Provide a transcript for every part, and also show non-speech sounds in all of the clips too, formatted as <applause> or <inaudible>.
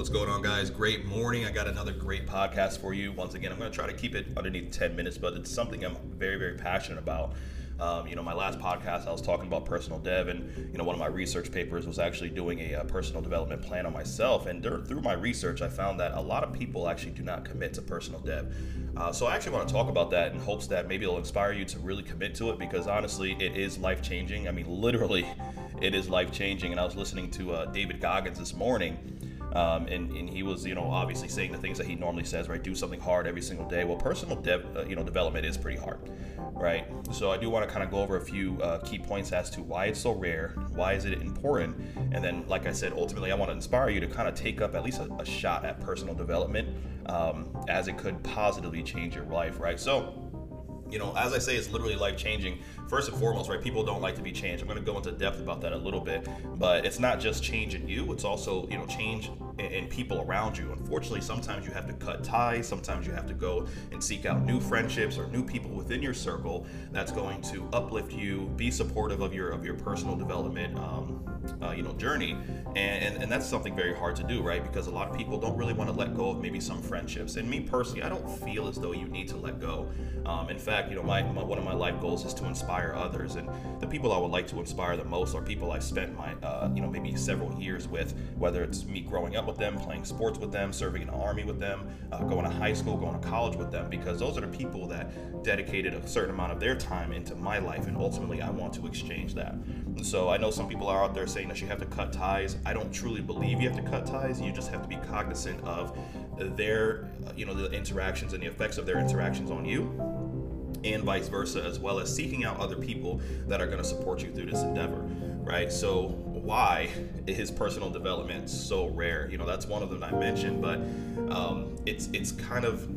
What's going on, guys? Great morning. I got another great podcast for you. Once again, I'm going to try to keep it underneath 10 minutes, but it's something I'm very, very passionate about. Um, you know, my last podcast, I was talking about personal dev, and you know, one of my research papers was actually doing a, a personal development plan on myself. And there, through my research, I found that a lot of people actually do not commit to personal dev. Uh, so I actually want to talk about that in hopes that maybe it'll inspire you to really commit to it, because honestly, it is life changing. I mean, <laughs> literally, it is life changing. And I was listening to uh, David Goggins this morning um, and, and he was, you know, obviously saying the things that he normally says, right? Do something hard every single day. Well, personal dev, uh, you know, development is pretty hard, right? So I do want to kind of go over a few uh, key points as to why it's so rare, why is it important, and then, like I said, ultimately, I want to inspire you to kind of take up at least a, a shot at personal development, um, as it could positively change your life, right? So you know, as I say, it's literally life changing. First and foremost, right? People don't like to be changed. I'm going to go into depth about that a little bit, but it's not just change in you; it's also you know change in, people around you. Unfortunately, sometimes you have to cut ties. Sometimes you have to go and seek out new friendships or new people within your circle that's going to uplift you, be supportive of your of your personal development, um, uh, you know, journey. And, and and that's something very hard to do, right? Because a lot of people don't really want to let go of maybe some friendships. And me personally, I don't feel as though you need to let go. Um, in fact fact, you know, my, my, one of my life goals is to inspire others, and the people I would like to inspire the most are people I've spent my, uh, you know, maybe several years with. Whether it's me growing up with them, playing sports with them, serving in the army with them, uh, going to high school, going to college with them, because those are the people that dedicated a certain amount of their time into my life, and ultimately I want to exchange that. And so I know some people are out there saying that you have to cut ties. I don't truly believe you have to cut ties. You just have to be cognizant of their, you know, the interactions and the effects of their interactions on you and vice versa, as well as seeking out other people that are going to support you through this endeavor, right? So, why is personal development so rare? You know, that's one of them I mentioned, but um, it's it's kind of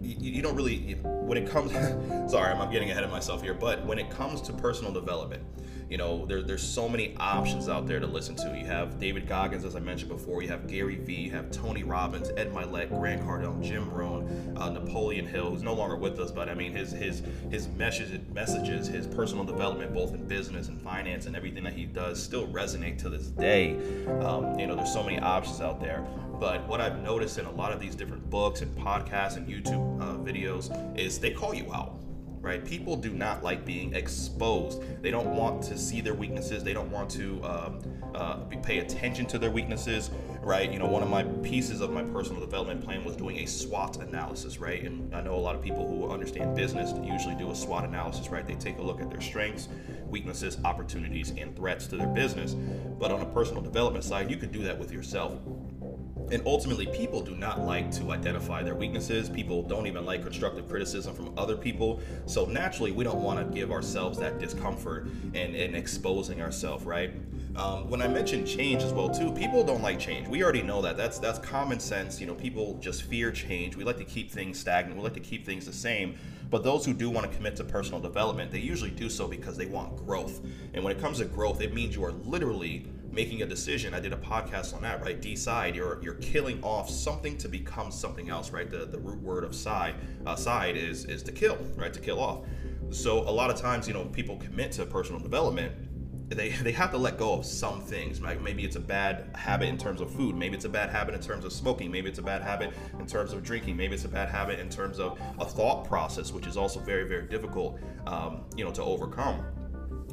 you, you don't really when it comes. <laughs> sorry, I'm, I'm getting ahead of myself here, but when it comes to personal development you know, there, there's so many options out there to listen to. You have David Goggins, as I mentioned before. You have Gary Vee. You have Tony Robbins, Ed Mylett, Grant Cardone, Jim Rohn, uh, Napoleon Hill, who's no longer with us, but I mean, his his his messages, messages, his personal development, both in business and finance, and everything that he does, still resonate to this day. Um, you know, there's so many options out there. But what I've noticed in a lot of these different books and podcasts and YouTube uh, videos is they call you out right? People do not like being exposed. They don't want to see their weaknesses. They don't want to um, uh, pay attention to their weaknesses, right? You know, one of my pieces of my personal development plan was doing a SWOT analysis, right? And I know a lot of people who understand business usually do a SWOT analysis, right? They take a look at their strengths, weaknesses, opportunities, and threats to their business. But on a personal development side, you can do that with yourself and ultimately, people do not like to identify their weaknesses. People don't even like constructive criticism from other people. So naturally, we don't want to give ourselves that discomfort and, and exposing ourselves, right? Um, when I mentioned change as well too, people don't like change. We already know that. That's that's common sense. You know, people just fear change. We like to keep things stagnant. We like to keep things the same. But those who do want to commit to personal development, they usually do so because they want growth. And when it comes to growth, it means you are literally making a decision. I did a podcast on that, right? Decide. You're you're killing off something to become something else, right? The the root word of side uh, side is is to kill, right? To kill off. So a lot of times, you know, people commit to personal development they, they have to let go of some things. Right? Maybe it's a bad habit in terms of food. Maybe it's a bad habit in terms of smoking. Maybe it's a bad habit in terms of drinking. Maybe it's a bad habit in terms of a thought process, which is also very, very difficult, um, you know, to overcome.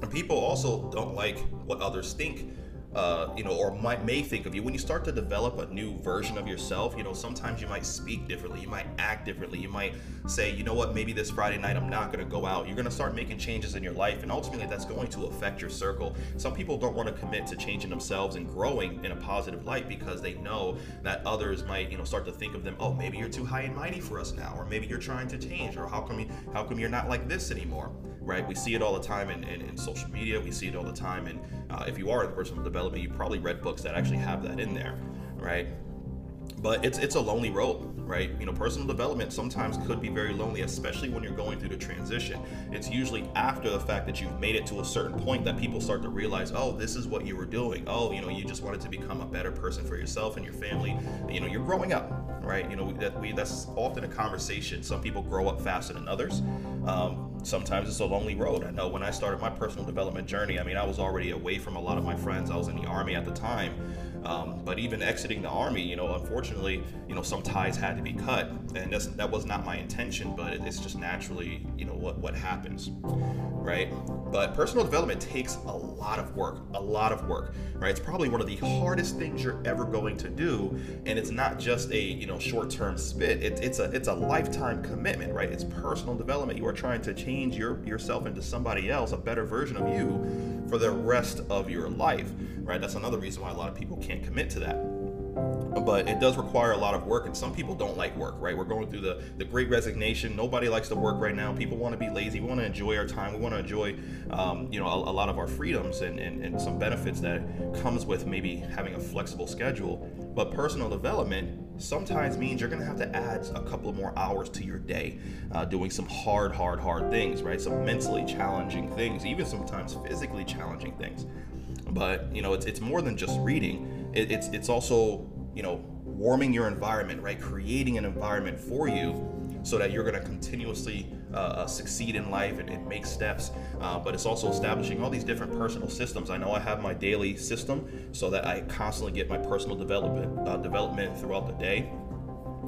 And people also don't like what others think uh, you know, or might may think of you. When you start to develop a new version of yourself, you know, sometimes you might speak differently, you might act differently, you might say, you know what, maybe this Friday night I'm not to go out. You're to start making changes in your life, and ultimately that's going to affect your circle. Some people don't want to commit to changing themselves and growing in a positive light because they know that others might, you know, start to think of them, oh, maybe you're too high and mighty for us now, or maybe you're trying to change, or how come you, how come you're not like this anymore, right? We see it all the time in, in, in social media. We see it all the time, and uh, if you are in personal development development, you probably read books that actually have that in there, right? But it's it's a lonely road, right? You know, personal development sometimes could be very lonely, especially when you're going through the transition. It's usually after the fact that you've made it to a certain point that people start to realize, oh, this is what you were doing. Oh, you know, you just wanted to become a better person for yourself and your family. You know, you're growing up, right? You know, that we that's often a conversation. Some people grow up faster than others. Um, sometimes it's a lonely road. I know when I started my personal development journey, I mean, I was already away from a lot of my friends. I was in the army at the time. Um, but even exiting the army, you know, unfortunately, you know, some ties had to be cut, and that's, that was not my intention. But it's just naturally, you know, what what happens, right? But personal development takes a lot of work, a lot of work, right? It's probably one of the hardest things you're ever going to do, and it's not just a you know short-term spit. It, it's a it's a lifetime commitment, right? It's personal development. You are trying to change your yourself into somebody else, a better version of you, for the rest of your life, right? That's another reason why a lot of people can't commit to that. But it does require a lot of work and some people don't like work right? We're going through the, the great resignation. Nobody likes to work right now. People want to be lazy. We want to enjoy our time. We want to enjoy um, you know a, a, lot of our freedoms and, and, and some benefits that comes with maybe having a flexible schedule but personal development sometimes means you're to have to add a couple of more hours to your day uh, doing some hard hard hard things right? Some mentally challenging things even sometimes physically challenging things. But you know it's, it's more than just reading. It, it's it's also you know warming your environment, right? Creating an environment for you so that you're to continuously uh, uh, succeed in life and, and make steps. Uh, but it's also establishing all these different personal systems. I know I have my daily system so that I constantly get my personal development uh, development throughout the day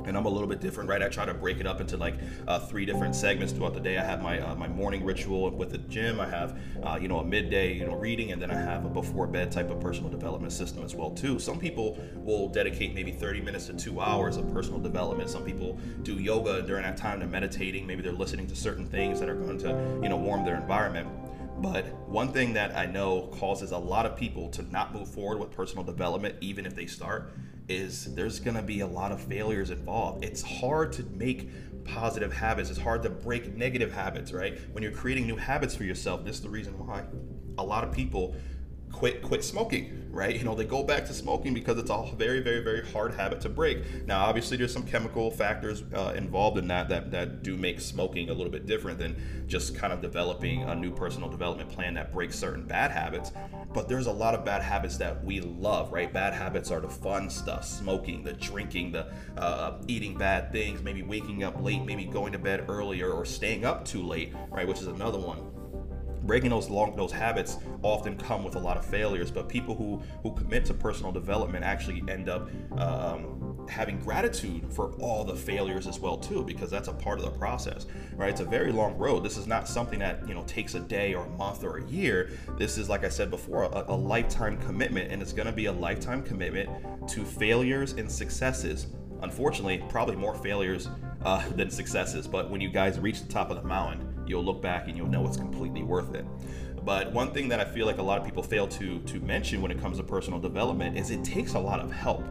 and I'm a little bit different, right? I try to break it up into like uh, three different segments throughout the day. I have my uh, my morning ritual with the gym. I have uh, you know a midday you know reading, and then I have a before bed type of personal development system as well too. Some people will dedicate maybe 30 minutes to two hours of personal development. Some people do yoga during that time. They're meditating. Maybe they're listening to certain things that are going to you know warm their environment. But one thing that I know causes a lot of people to not move forward with personal development, even if they start, is there's going to be a lot of failures involved. It's hard to make positive habits. It's hard to break negative habits, right? When you're creating new habits for yourself, this is the reason why a lot of people quit quit smoking right? You know they go back to smoking because it's a very very very hard habit to break. Now obviously there's some chemical factors uh, involved in that, that that do make smoking a little bit different than just kind of developing a new personal development plan that breaks certain bad habits. But there's a lot of bad habits that we love right? Bad habits are the fun stuff smoking the drinking the uh, eating bad things maybe waking up late maybe going to bed earlier or staying up too late right? Which is another one breaking those long those habits often come with a lot of failures but people who who commit to personal development actually end up um, having gratitude for all the failures as well too because that's a part of the process right? It's a very long road. This is not something that you know takes a day or a month or a year. This is like i said before a, a lifetime commitment and it's going to be a lifetime commitment to failures and successes. Unfortunately probably more failures uh, <laughs> than successes but when you guys reach the top of the mountain you'll look back and you'll know it's completely worth it. But one thing that I feel like a lot of people fail to to mention when it comes to personal development is it takes a lot of help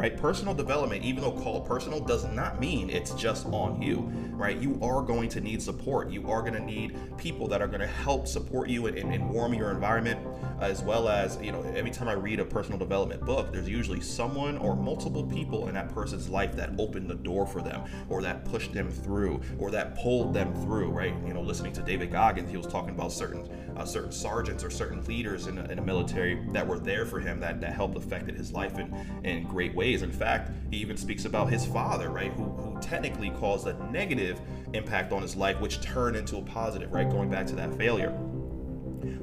right? Personal development, even though called personal, does not mean it's just on you, right? You are going to need support. You are going to need people that are going to help support you and, and, warm your environment, as well as, you know, every time I read a personal development book, there's usually someone or multiple people in that person's life that opened the door for them, or that pushed them through, or that pulled them through, right? You know, listening to David Goggins, he was talking about certain uh, certain sergeants or certain leaders in the, in the military that were there for him that, that helped affected his life in, in great ways. In fact, he even speaks about his father, right, who, who technically caused a negative impact on his life, which turned into a positive, right, going back to that failure.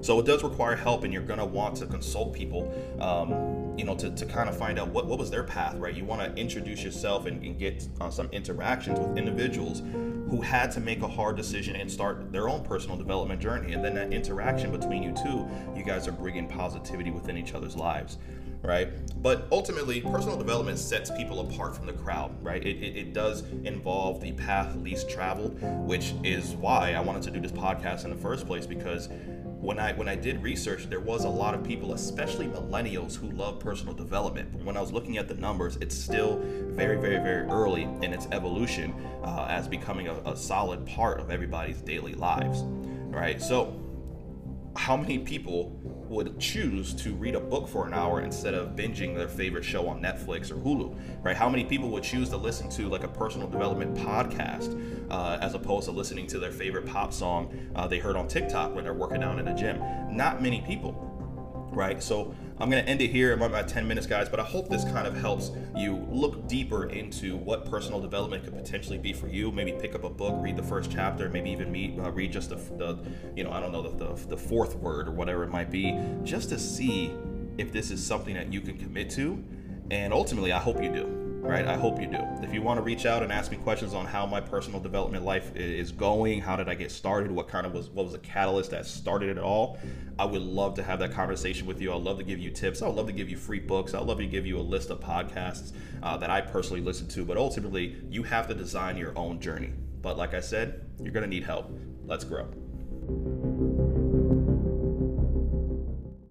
So it does require help, and you're going to want to consult people, um, you know, to, to kind of find out what, what was their path, right? You want to introduce yourself and, and get uh, some interactions with individuals who had to make a hard decision and start their own personal development journey. And then that interaction between you two, you guys are bringing positivity within each other's lives right? But ultimately, personal development sets people apart from the crowd, right? It, it, it, does involve the path least traveled, which is why I wanted to do this podcast in the first place because when I when I did research, there was a lot of people, especially millennials, who love personal development. But when I was looking at the numbers, it's still very, very, very early in its evolution uh, as becoming a, a solid part of everybody's daily lives, right? So, how many people would choose to read a book for an hour instead of binging their favorite show on Netflix or Hulu, right? How many people would choose to listen to like a personal development podcast uh, as opposed to listening to their favorite pop song uh, they heard on TikTok when they're working out in the gym? Not many people, right? So I'm going to end it here. I'm about 10 minutes, guys, but I hope this kind of helps you look deeper into what personal development could potentially be for you. Maybe pick up a book, read the first chapter, maybe even meet, uh, read just the, the, you know, I don't know, the, the, the fourth word or whatever it might be, just to see if this is something that you can commit to. And ultimately, I hope you do right? I hope you do. If you want to reach out and ask me questions on how my personal development life is going, how did I get started, what kind of was what was the catalyst that started it all, I would love to have that conversation with you. I'd love to give you tips. I'd love to give you free books. I'd love to give you a list of podcasts uh, that I personally listen to. But ultimately, you have to design your own journey. But like I said, you're going to need help. Let's grow.